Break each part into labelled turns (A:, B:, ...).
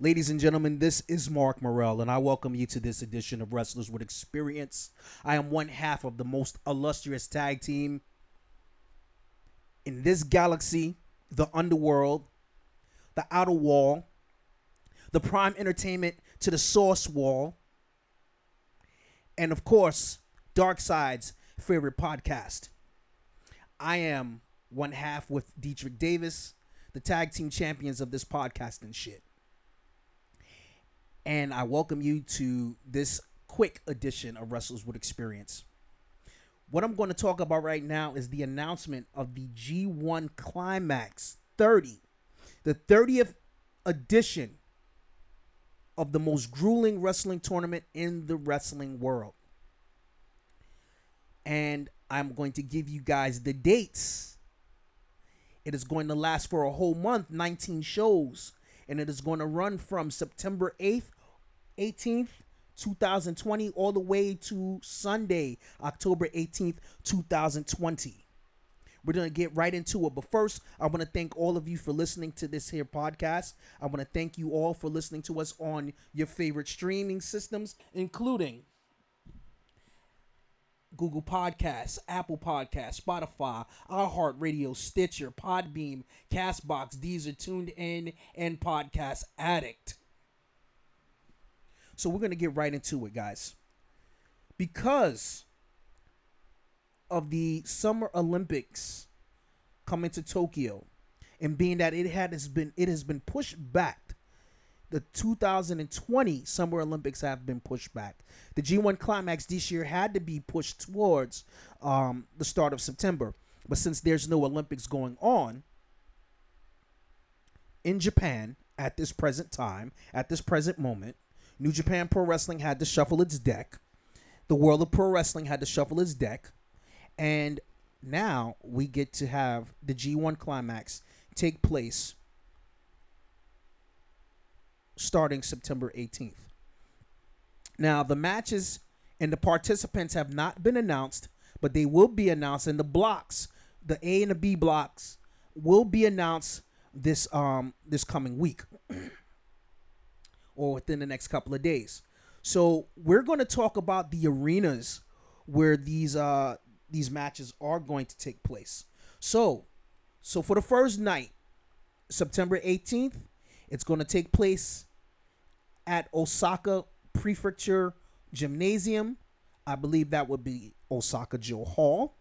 A: Ladies and gentlemen, this is Mark Morel, and I welcome you to this edition of Wrestlers with Experience. I am one half of the most illustrious tag team in this galaxy, the underworld, the outer wall, the prime entertainment to the source wall, and of course, Dark Side's favorite podcast. I am one half with Deitrich Davis, the tag team champions of this podcast and shit. And I welcome you to this quick edition of Wrestlers with Experience. What I'm going to talk about right now is the announcement of the G1 Climax 30, the 30th edition of the most grueling wrestling tournament in the wrestling world. And I'm going to give you guys the dates. It is going to last for a whole month, 19 shows, and it is going to run from September 8th, 18th, 2020 all the way to Sunday, October 18th, 2020. We're going to get right into it. But first, I want to thank all of you for listening to this here podcast. I want to thank you all for listening to us on your favorite streaming systems, including Google Podcasts, Apple Podcasts, Spotify, iHeartRadio, Stitcher, Podbean, Castbox, Deezer, Tuned In, and Podcast Addict. So we're going to get right into it, guys. Because of the Summer Olympics coming to Tokyo and being that it had has been it has been pushed back the 2020 Summer Olympics have been pushed back. The G1 Climax this year had to be pushed towards um, the start of September. But since there's no Olympics going on in Japan at this present time, at this present moment, New Japan Pro Wrestling had to shuffle its deck. The world of pro wrestling had to shuffle its deck. And now we get to have the G1 Climax take place starting September 18th. Now, the matches and the participants have not been announced, but they will be announced in the blocks. The A and the B blocks will be announced this um this coming week or within the next couple of days. So, we're going to talk about the arenas where these uh these matches are going to take place. So, so for the first night, September 18th, it's going to take place at Osaka Prefecture Gymnasium. I believe that would be Osaka-jo Hall.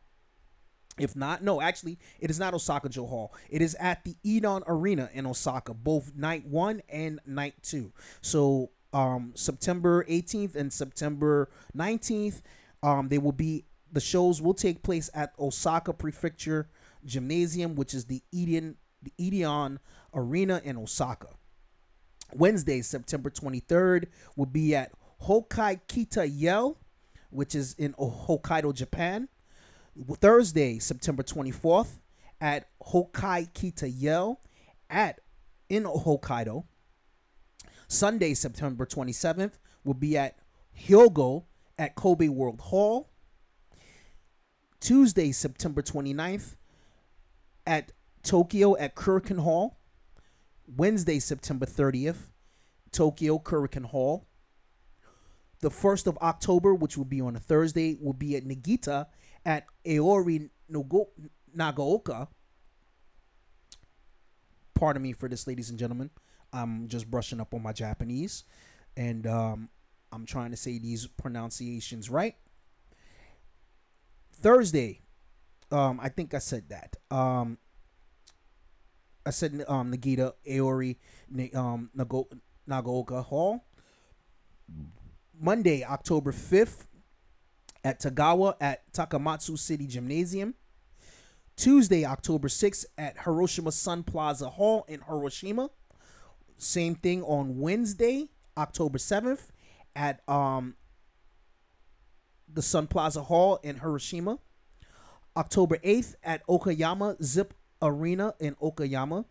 A: If not, no, actually, it is not Osaka-jo Hall. It is at the Edion Arena in Osaka, both night one and night two. So, um, September 18th and September 19th, um, they will be the shows will take place at Osaka Prefecture Gymnasium, which is the Edion the Edion Arena in Osaka. Wednesday, September 23rd, will be at Hokkai Kitayell, which is in Hokkaido, Japan. Thursday, September 24th, at Hokkai Kitayell at in Hokkaido. Sunday, September 27th, will be at Hyogo at Kobe World Hall. Tuesday, September 29th, at Tokyo at Korakuen Hall. Wednesday, September 30th, Tokyo Korakuen Hall. The 1st of October, which will be on a Thursday, will be at Nagita at Aori Nogo- Nagaoka. Pardon me for this, ladies and gentlemen. I'm just brushing up on my Japanese and um, I'm trying to say these pronunciations right. Thursday, um, I think I said that. Um, I said um Nagita Aori um Nago, Nagaoka Hall. Monday, October 5th at Tagawa at Takamatsu City Gymnasium. Tuesday, October 6th at Hiroshima Sun Plaza Hall in Hiroshima. Same thing on Wednesday, October 7th at um the Sun Plaza Hall in Hiroshima. October 8th at Okayama Zip Arena in Okayama.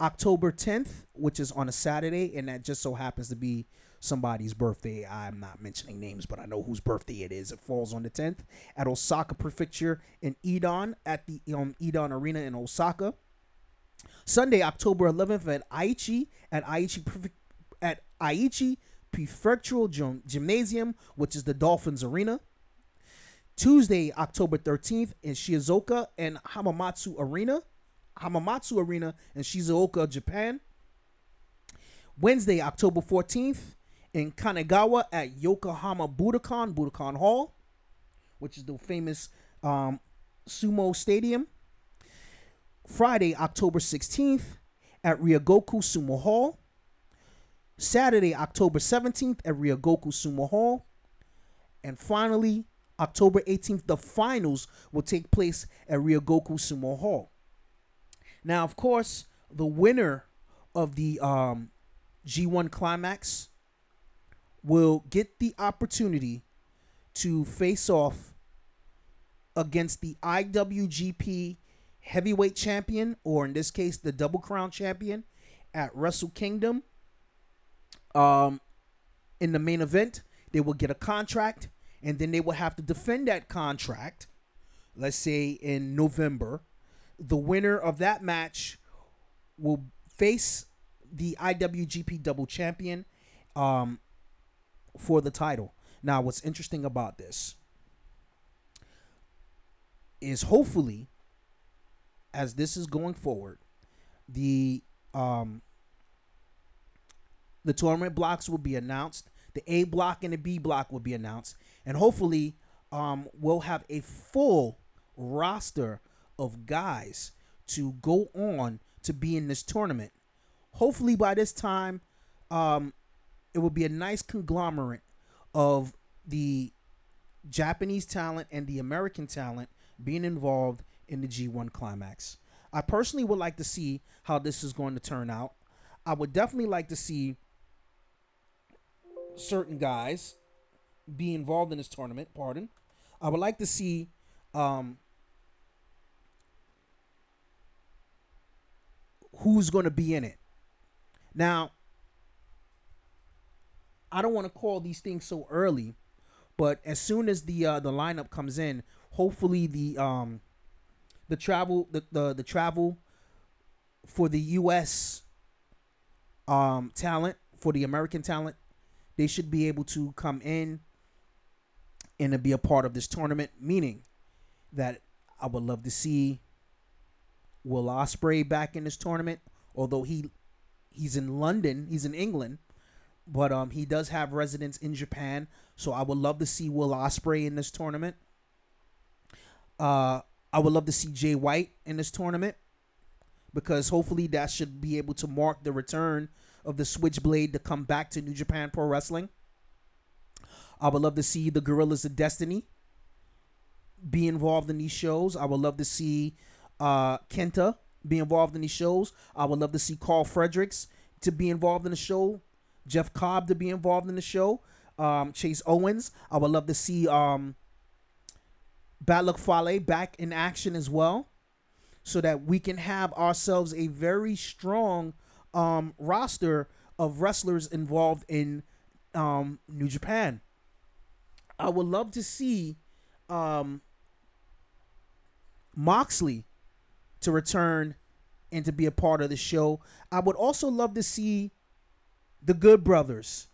A: October 10th, which is on a Saturday, and that just so happens to be somebody's birthday. I'm not mentioning names, but I know whose birthday it is. It falls on the 10th at Osaka Prefecture in Edion at the um, Edion Arena in Osaka. Sunday, October 11th at Aichi at Aichi at Aichi Prefectural Gymnasium, which is the Dolphins Arena. Tuesday, October 13th in Shizuoka and Hamamatsu Arena, Hamamatsu Arena in Shizuoka, Japan. Wednesday, October 14th in Kanagawa at Yokohama Budokan, Budokan Hall, which is the famous um, sumo stadium. Friday, October 16th at Ryogoku Sumo Hall. Saturday, October 17th at Ryogoku Sumo Hall. And finally, October 18th, the finals will take place at Ryogoku Sumo Hall. Now, of course, the winner of the um, G1 Climax will get the opportunity to face off against the IWGP heavyweight champion, or in this case, the double crown champion at Wrestle Kingdom. Um, in the main event, they will get a contract, and then they will have to defend that contract. Let's say in November, the winner of that match will face the IWGP Double Champion um, for the title. Now, what's interesting about this is hopefully, as this is going forward, the um, the tournament blocks will be announced. The A block and the B block will be announced, and hopefully, um, we'll have a full roster of guys to go on to be in this tournament. Hopefully, by this time, um, it will be a nice conglomerate of the Japanese talent and the American talent being involved in the G1 climax. I personally would like to see how this is going to turn out. I would definitely like to see certain guys be involved in this tournament. Pardon. I would like to see um, who's going to be in it. Now, I don't want to call these things so early, but as soon as the uh, the lineup comes in, hopefully the um the travel the the, the travel for the US um talent for the American talent, they should be able to come in and to be a part of this tournament, meaning that I would love to see Will Ospreay back in this tournament, although he he's in London, he's in England but um, he does have residence in Japan, so I would love to see Will Ospreay in this tournament. Uh, I would love to see Jay White in this tournament because hopefully that should be able to mark the return of the Switchblade to come back to New Japan Pro Wrestling. I would love to see the Gorillas of Destiny be involved in these shows. I would love to see uh, Kenta be involved in these shows. I would love to see Karl Fredericks to be involved in the show Jeff Cobb to be involved in the show. Um, Chase Owens. I would love to see um, Bad Fale back in action as well, so that we can have ourselves a very strong um, roster of wrestlers involved in um, New Japan. I would love to see um, Moxley to return and to be a part of the show. I would also love to see the Good Brothers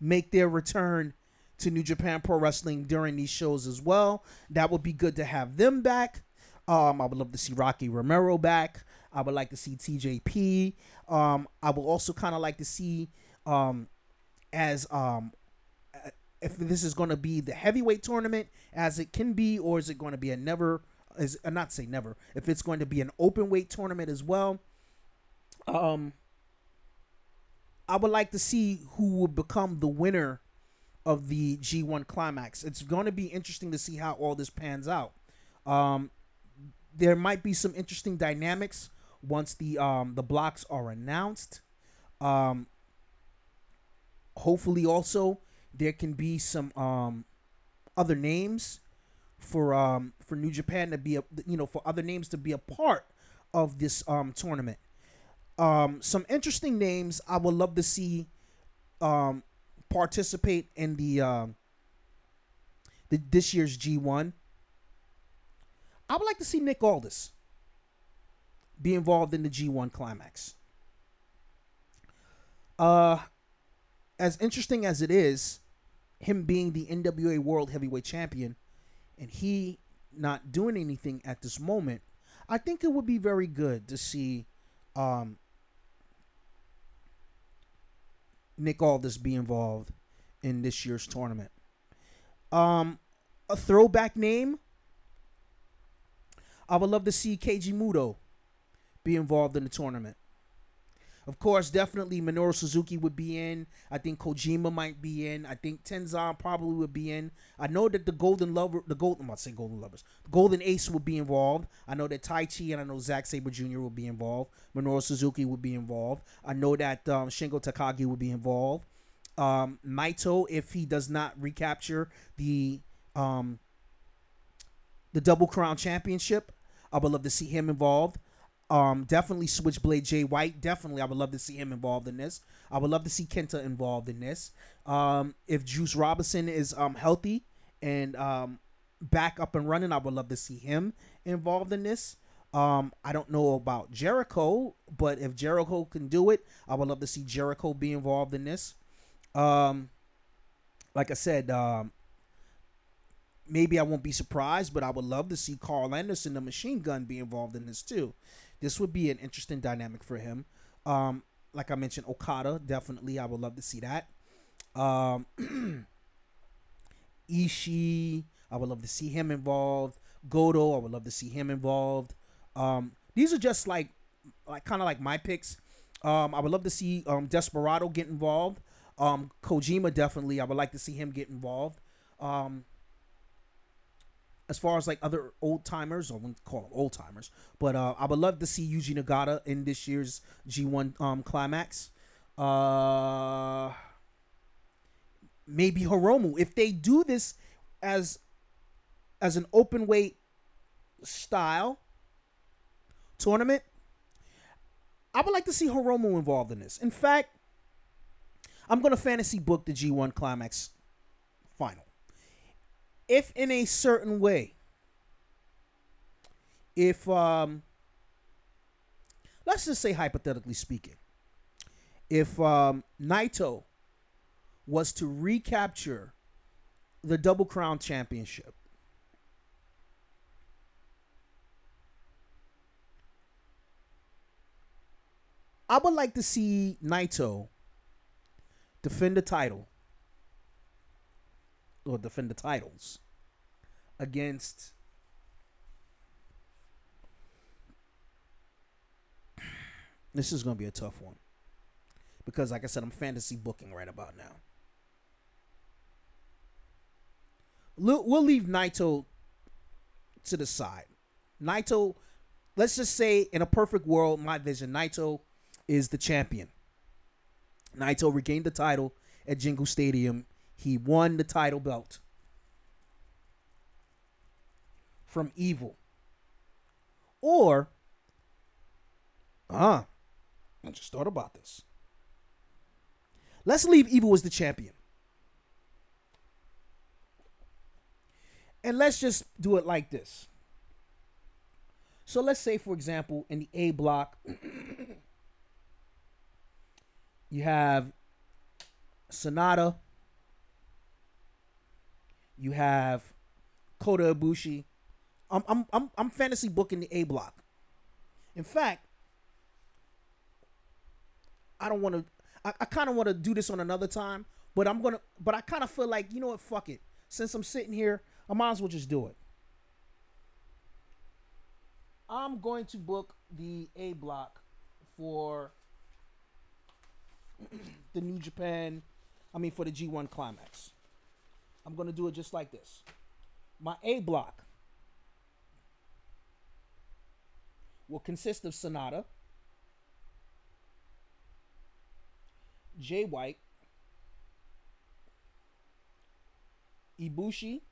A: make their return to New Japan Pro Wrestling during these shows as well. That would be good to have them back. Um, I would love to see Rocky Romero back. I would like to see TJP. Um, I would also kind of like to see um, as um, if this is going to be the heavyweight tournament as it can be, or is it going to be a never? Is uh, not say never. If it's going to be an open weight tournament as well. Um, I would like to see who will become the winner of the G1 climax. It's going to be interesting to see how all this pans out. Um, there might be some interesting dynamics once the um, the blocks are announced. Um, hopefully, also there can be some um, other names for um, for New Japan to be a you know for other names to be a part of this um, tournament. Um, some interesting names I would love to see um, participate in the, uh, the this year's G1. I would like to see Nick Aldis. be involved in the G1 climax. Uh, as interesting as it is, him being the NWA World Heavyweight Champion, and he not doing anything at this moment, I think it would be very good to see um, Nick Aldis be involved in this year's tournament. Um, a throwback name. I would love to see Keiji Muto be involved in the tournament. Of course, definitely Minoru Suzuki would be in. I think Kojima might be in. I think Tenzan probably would be in. I know that the Golden Lover, the Golden, I'm about to say Golden Lovers, Golden Ace would be involved. I know that Taichi and I know Zack Sabre Jr. would be involved. Minoru Suzuki would be involved. I know that um, Shingo Takagi would be involved. Um, Naito, if he does not recapture the um, the Double Crown Championship, I would love to see him involved. Um, definitely Switchblade Jay White. Definitely, I would love to see him involved in this. I would love to see Kenta involved in this. Um, if Juice Robinson is um healthy and um back up and running, I would love to see him involved in this. Um, I don't know about Jericho, but if Jericho can do it, I would love to see Jericho be involved in this. Um, like I said, um, maybe I won't be surprised, but I would love to see Karl Anderson, the machine gun, be involved in this too. This would be an interesting dynamic for him. Um, like I mentioned, Okada definitely. I would love to see that. Um, Ishii, I would love to see him involved. Goto, I would love to see him involved. Um, these are just like, like kind of like my picks. Um, I would love to see um, Desperado get involved. Um, Kojima definitely. I would like to see him get involved. Um, as far as like other old timers, I wouldn't call them old timers, but uh, I would love to see Yuji Nagata in this year's G1 um, climax. Uh, maybe Hiromu. If they do this as as an open weight style tournament, I would like to see Hiromu involved in this. In fact, I'm gonna fantasy book the G1 climax final if in a certain way, if um, let's just say hypothetically speaking, if um, Naito was to recapture the Double Crown Championship, I would like to see Naito defend the title or defend the titles against this is going to be a tough one. Because like i said i'm fantasy booking right about now. We'll leave naito to the side. Naito let's just say in a perfect world my vision naito is the champion. Naito regained the title at jingu stadium he won the title belt from Evil. Or, ah, I just thought about this. Let's leave Evil as the champion. And let's just do it like this. So let's say, for example, in the A block, you have Sanada, you have Kota Ibushi. I'm I'm I'm I'm fantasy booking the A block. In fact, I don't want to. I, I kind of want to do this on another time, but I'm gonna. But I kind of feel like you know what? Fuck it. Since I'm sitting here, I might as well just do it. I'm going to book the A block for the New Japan. I mean, for the G1 Climax. I'm going to do it just like this. My A block will consist of Sanada, Jay White, Ibushi,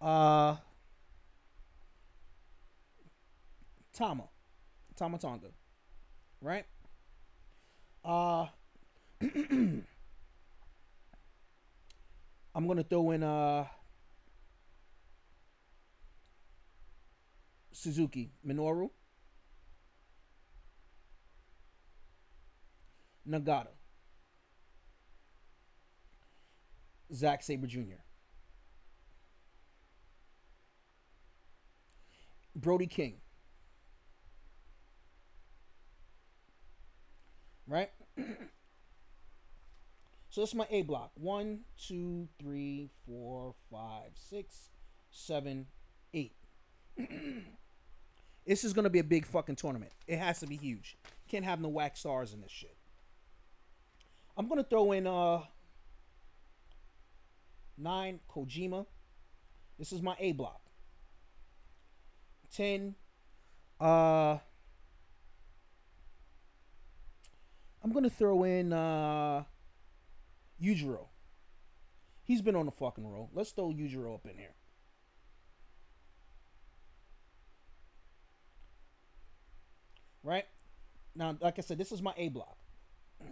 A: uh, Tama, Tama Tonga, right? Uh, I'm gonna throw in uh Suzuki, Minoru, Nagata, Zack Sabre Jr., Brody King. Right? So this is my A block. One, two, three, four, five, six, seven, eight. this is gonna be a big fucking tournament. It has to be huge. Can't have no whack stars in this shit. I'm gonna throw in uh nine Kojima. This is my A block. Ten. Uh I'm gonna throw in uh Yujiro. He's been on the fucking roll. Let's throw Yujiro up in here. Right? Now, like I said, this is my A block.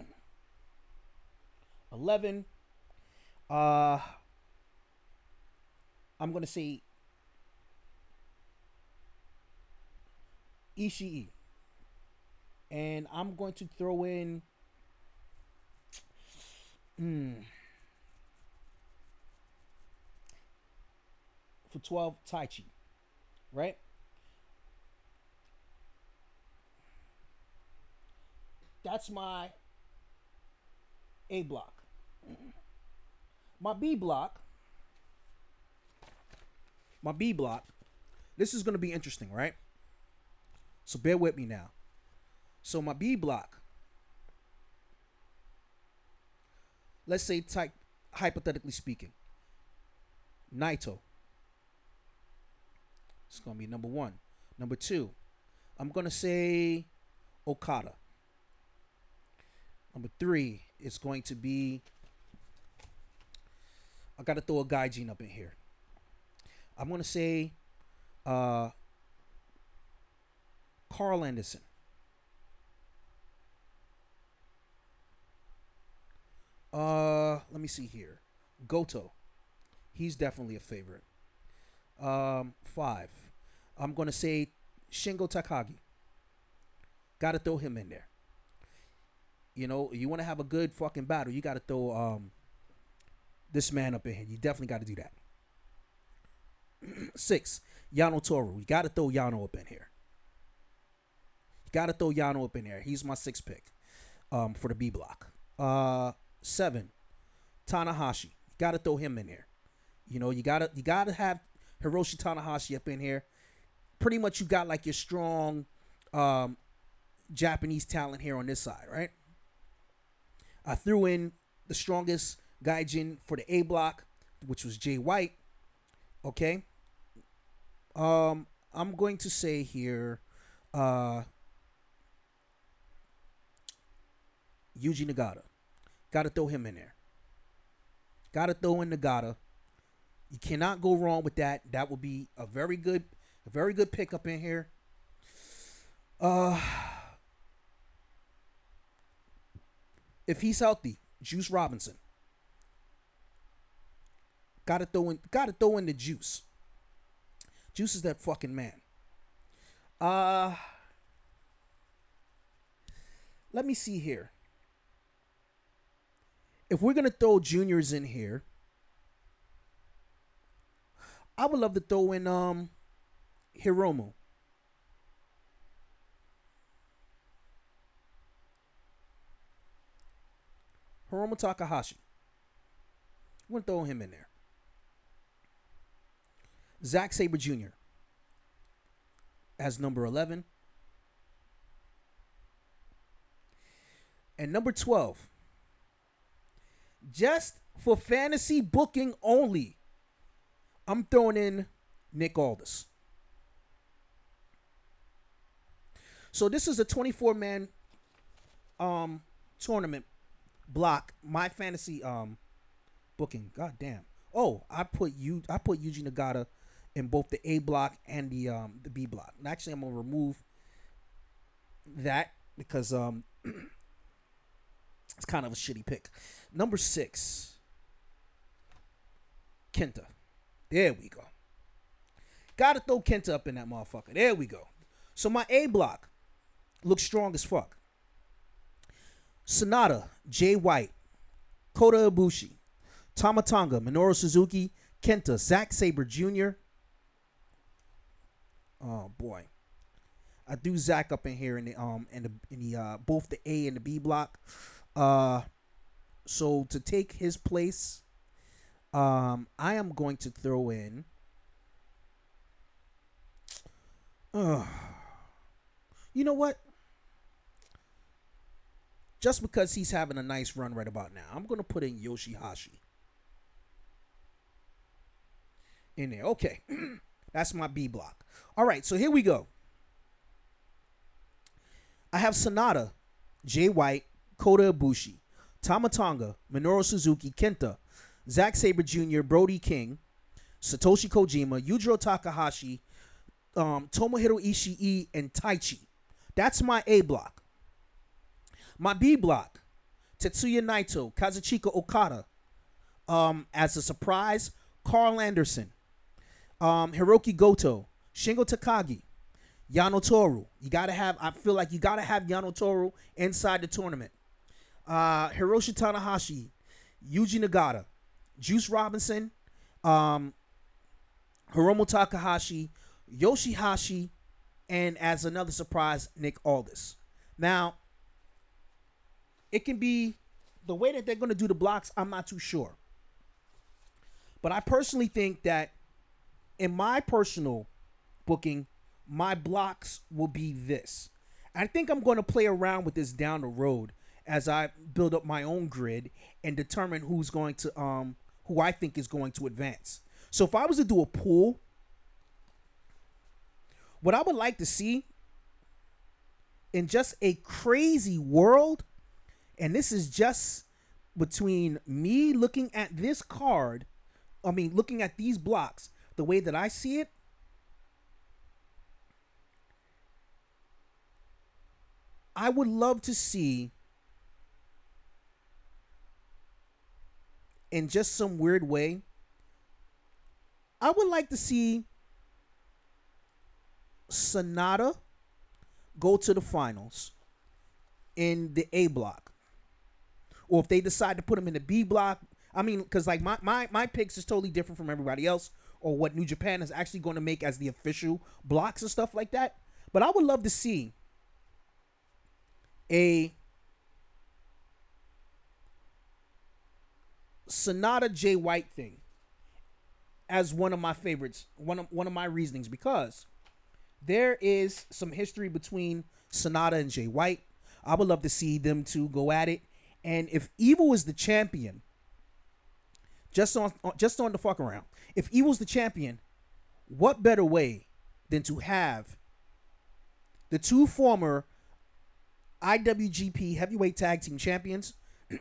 A: 11. Uh I'm gonna say Ishii. And I'm going to throw in hmm, for 12 Taichi, Right? That's my A block. My B block. My B block. This is going to be interesting, right? So bear with me now. So my B block. Let's say type hypothetically speaking. Naito. It's gonna be number one. Number two, I'm gonna say Okada. Number three is going to be. I gotta throw a Gaijin up in here. I'm gonna say uh Karl Anderson. Uh, let me see here. Goto. He's definitely a favorite. Um, five. I'm gonna say Shingo Takagi. Gotta throw him in there. You know, you want to have a good fucking battle, you gotta throw um this man up in here. You definitely gotta do that. Six. Yano Toru. You gotta throw Yano up in here. You gotta throw Yano up in there. He's my sixth pick um, for the B block. Uh, seven, Tanahashi. You gotta throw him in there. You know, you gotta you gotta have Hiroshi Tanahashi up in here. Pretty much, you got like your strong um, Japanese talent here on this side, right? I threw in the strongest Gaijin for the A block, which was Jay White. Okay. Um, I'm going to say here, uh, Yuji Nagata. Got to throw him in there. Got to throw in Nagata. You cannot go wrong with that. That will be a very good, a very good pickup in here. Uh, if he's healthy, Juice Robinson. Got to throw in, got to throw in the juice. Juice is that fucking man. Uh, let me see here. If we're gonna throw juniors in here, I would love to throw in um Hiromu. Hiromu Takahashi. I'm gonna throw him in there. Zack Sabre Jr. as number 11. And number 12, just for fantasy booking only, I'm throwing in Nick Aldis. So this is a 24 man um tournament block. My fantasy um booking. God damn. Oh, I put you I put Yuji Nagata in both the A block and the um the B block. And actually I'm gonna remove that because um it's kind of a shitty pick. Number six. Kenta. There we go. Gotta throw Kenta up in that motherfucker. There we go. So my A block looks strong as fuck. Sanada, Jay White, Kota Ibushi, Tama Tonga, Minoru Suzuki, Kenta, Zack Sabre Jr. Oh boy. I do Zack up in here in the um in the in the uh both the A and the B block. Uh so to take his place, um I am going to throw in uh, you know what? Just because he's having a nice run right about now, I'm gonna put in Yoshi-Hashi. In there. Okay. That's my B block. All right, so here we go. I have Sanada, Jay White, Kota Ibushi, Tama Tonga, Minoru Suzuki, Kenta, Zack Sabre Jr., Brody King, Satoshi Kojima, Yujiro Takahashi, um, Tomohiro Ishii, and Taichi. That's my A block. My B block, Tetsuya Naito, Kazuchika Okada. Um, as a surprise, Karl Anderson, um, Hiroki Goto, Shingo Takagi, Yano Toru. You gotta have. I feel like you gotta have Yano Toru inside the tournament. Uh, Hiroshi Tanahashi, Yuji Nagata, Juice Robinson, um, Hiromu Takahashi, Yoshi-Hashi, and as another surprise, Nick Aldis. Now, it can be the way that they're going to do the blocks. I'm not too sure, but I personally think that in my personal booking, my blocks will be this. I think I'm going to play around with this down the road as I build up my own grid and determine who's going to um who I think is going to advance. So if I was to do a pool, what I would like to see in just a crazy world, and this is just between me looking at this card, I mean looking at these blocks, the way that I see it, I would love to see in just some weird way. I would like to see Sanada go to the finals in the A block. Or if they decide to put him in the B block, I mean, because like my, my my picks is totally different from everybody else, or what New Japan is actually going to make as the official blocks and stuff like that. But I would love to see a Sanada Jay White thing as one of my favorites, one of one of my reasonings because there is some history between Sanada and Jay White. I would love to see them two go at it. And if Evil is the champion, just on just on the fuck around, if Evil's the champion, what better way than to have the two former IWGP Heavyweight Tag Team Champions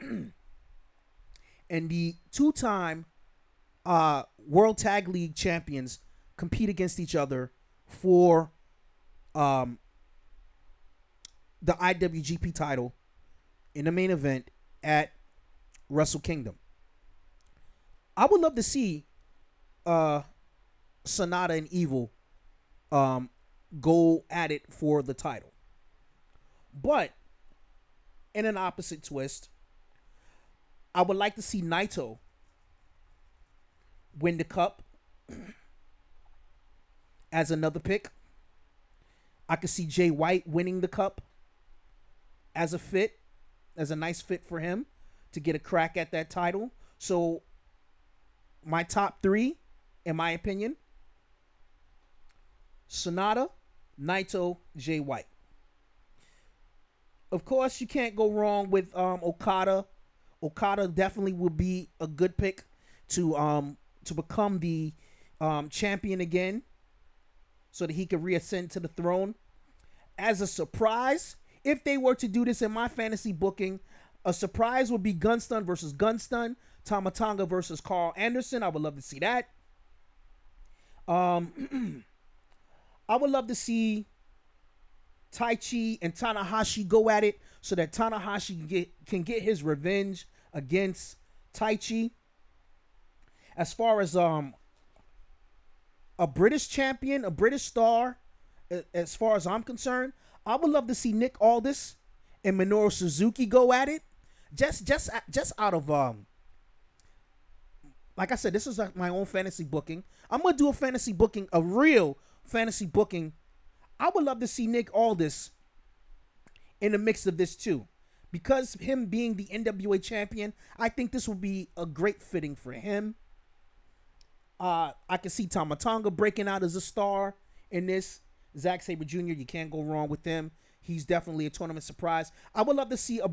A: and the two-time uh, World Tag League Champions compete against each other for um, the IWGP title in the main event at Wrestle Kingdom. I would love to see uh, Sanada and Evil um, go at it for the title. But in an opposite twist, I would like to see Naito win the cup as another pick. I could see Jay White winning the cup as a fit, as a nice fit for him to get a crack at that title. So, my top three, in my opinion, Sanada, Naito, Jay White. Of course, you can't go wrong with um, Okada. Okada definitely would be a good pick to um to become the um, champion again, so that he could reascend to the throne. As a surprise, if they were to do this in my fantasy booking, a surprise would be Gunstun versus Gunstun, Tama Tonga versus Karl Anderson. I would love to see that. Um, I would love to see Taichi and Tanahashi go at it so that Tanahashi can get, can get his revenge against Taichi. As far as um a British champion, a British star, as far as I'm concerned, I would love to see Nick Aldis and Minoru Suzuki go at it. Just just just out of um like I said, this is like my own fantasy booking. I'm gonna do a fantasy booking, a real fantasy booking. I would love to see Nick Aldis in the mix of this too. Because him being the NWA champion, I think this will be a great fitting for him. Uh, I can see Tama Tonga breaking out as a star in this. Zack Sabre Jr., you can't go wrong with him. He's definitely a tournament surprise. I would love to see a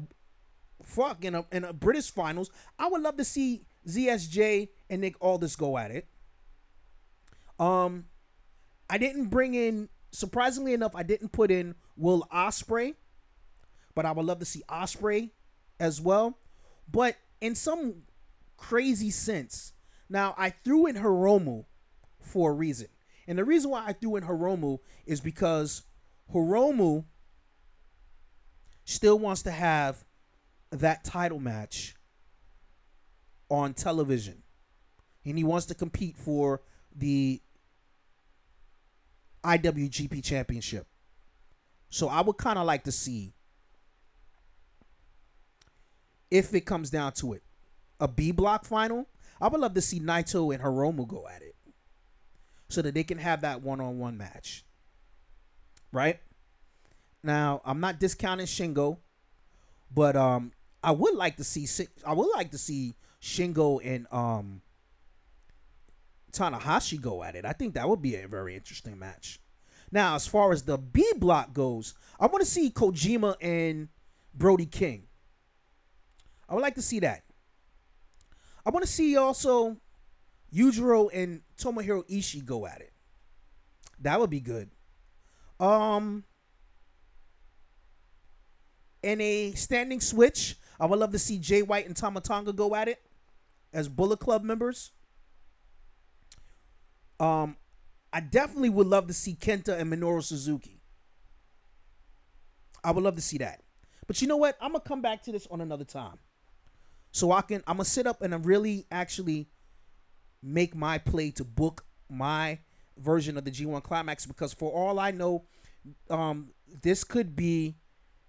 A: fuck in a in a British finals. I would love to see ZSJ and Nick Aldis go at it. Um, I didn't bring in. Surprisingly enough, I didn't put in Will Ospreay, but I would love to see Ospreay as well. But in some crazy sense, now I threw in Hiromu for a reason, and the reason why I threw in Hiromu is because Hiromu still wants to have that title match on television. And he wants to compete for the IWGP Championship. So I would kind of like to see if it comes down to it, a B block final. I would love to see Naito and Hiromu go at it, so that they can have that one on one match. Right now, I'm not discounting Shingo, but um, I would like to see I would like to see Shingo and um Tanahashi go at it. I think that would be a very interesting match. Now, as far as the B block goes, I want to see Kojima and Brody King. I would like to see that. I want to see also Yujiro and Tomohiro Ishii go at it. That would be good. Um, in a standing switch, I would love to see Jay White and Tama Tonga go at it as Bullet Club members. Um, I definitely would love to see Kenta and Minoru Suzuki. I would love to see that. But you know what? I'm gonna come back to this on another time. So I can I'm gonna sit up and I'm really actually make my play to book my version of the G1 climax because for all I know, um, this could be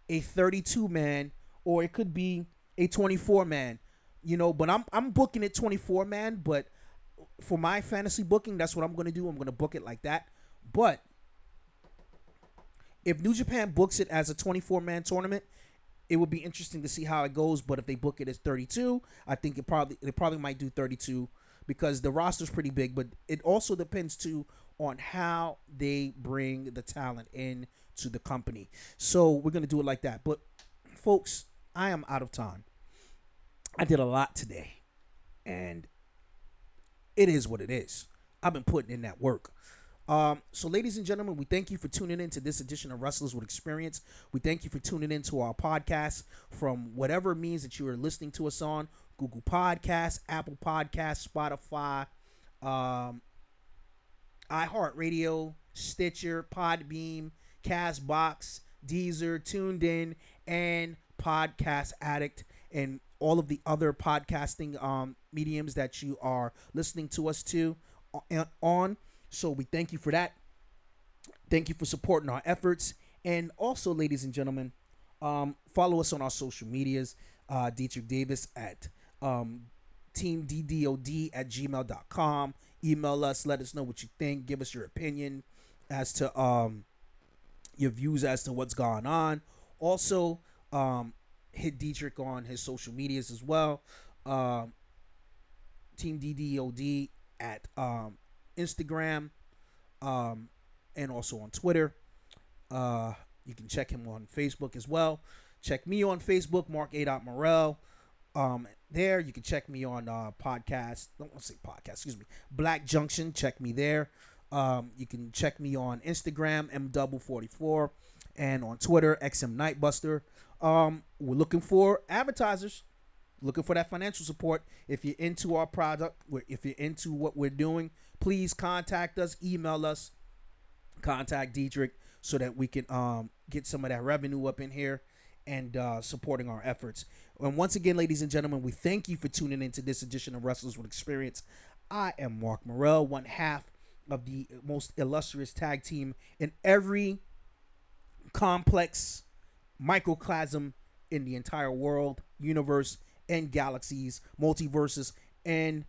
A: a 32 man or it could be a 24 man. You know, but I'm I'm booking it 24 man, but for my fantasy booking, that's what I'm to do. I'm to book it like that. But if New Japan books it as a 24 man tournament, it would be interesting to see how it goes. But if they book it as 32, I think it probably they probably might do 32 because the roster's pretty big. But it also depends too on how they bring the talent in to the company. So we're gonna do it like that. But folks, I am out of time. I did a lot today, and it is what it is. I've been putting in that work. Um, so, ladies and gentlemen, we thank you for tuning in to this edition of Wrestlers with Experience. We thank you for tuning in to our podcast from whatever means that you are listening to us on Google Podcasts, Apple Podcasts, Spotify, um, iHeartRadio, Stitcher, Podbean, Castbox, Deezer, Tuned In, and Podcast Addict, and all of the other podcasting um, mediums that you are listening to us to uh, on. So we thank you for that. Thank you for supporting our efforts. And also, ladies and gentlemen, um, follow us on our social medias. Uh, Deitrich Davis at um, teamddod at gmail.com. Email us. Let us know what you think. Give us your opinion as to um, your views as to what's going on. Also, um, hit Deitrich on his social medias as well. Um, Team DDOD at um, Instagram um, and also on Twitter. Uh, you can check him on Facebook as well. Check me on Facebook, Mark A. Morel. Um, there you can check me on uh, podcast. Don't want to say podcast. Excuse me, Black Junction. Check me there. Um, you can check me on Instagram, M Double Forty Four, and on Twitter, XM Knightbuster. Um, we're looking for advertisers, looking for that financial support. If you're into our product, if you're into what we're doing, please contact us, email us, contact Deitrich so that we can um, get some of that revenue up in here and uh, supporting our efforts. And once again, ladies and gentlemen, we thank you for tuning into this edition of Wrestlers with Experience. I am Mark Morel, one half of the most illustrious tag team in every complex microclasm in the entire world, universe, and galaxies, multiverses, and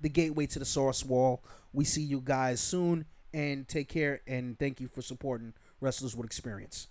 A: the gateway to the source wall. We see you guys soon and take care and thank you for supporting Wrestlers with Experience.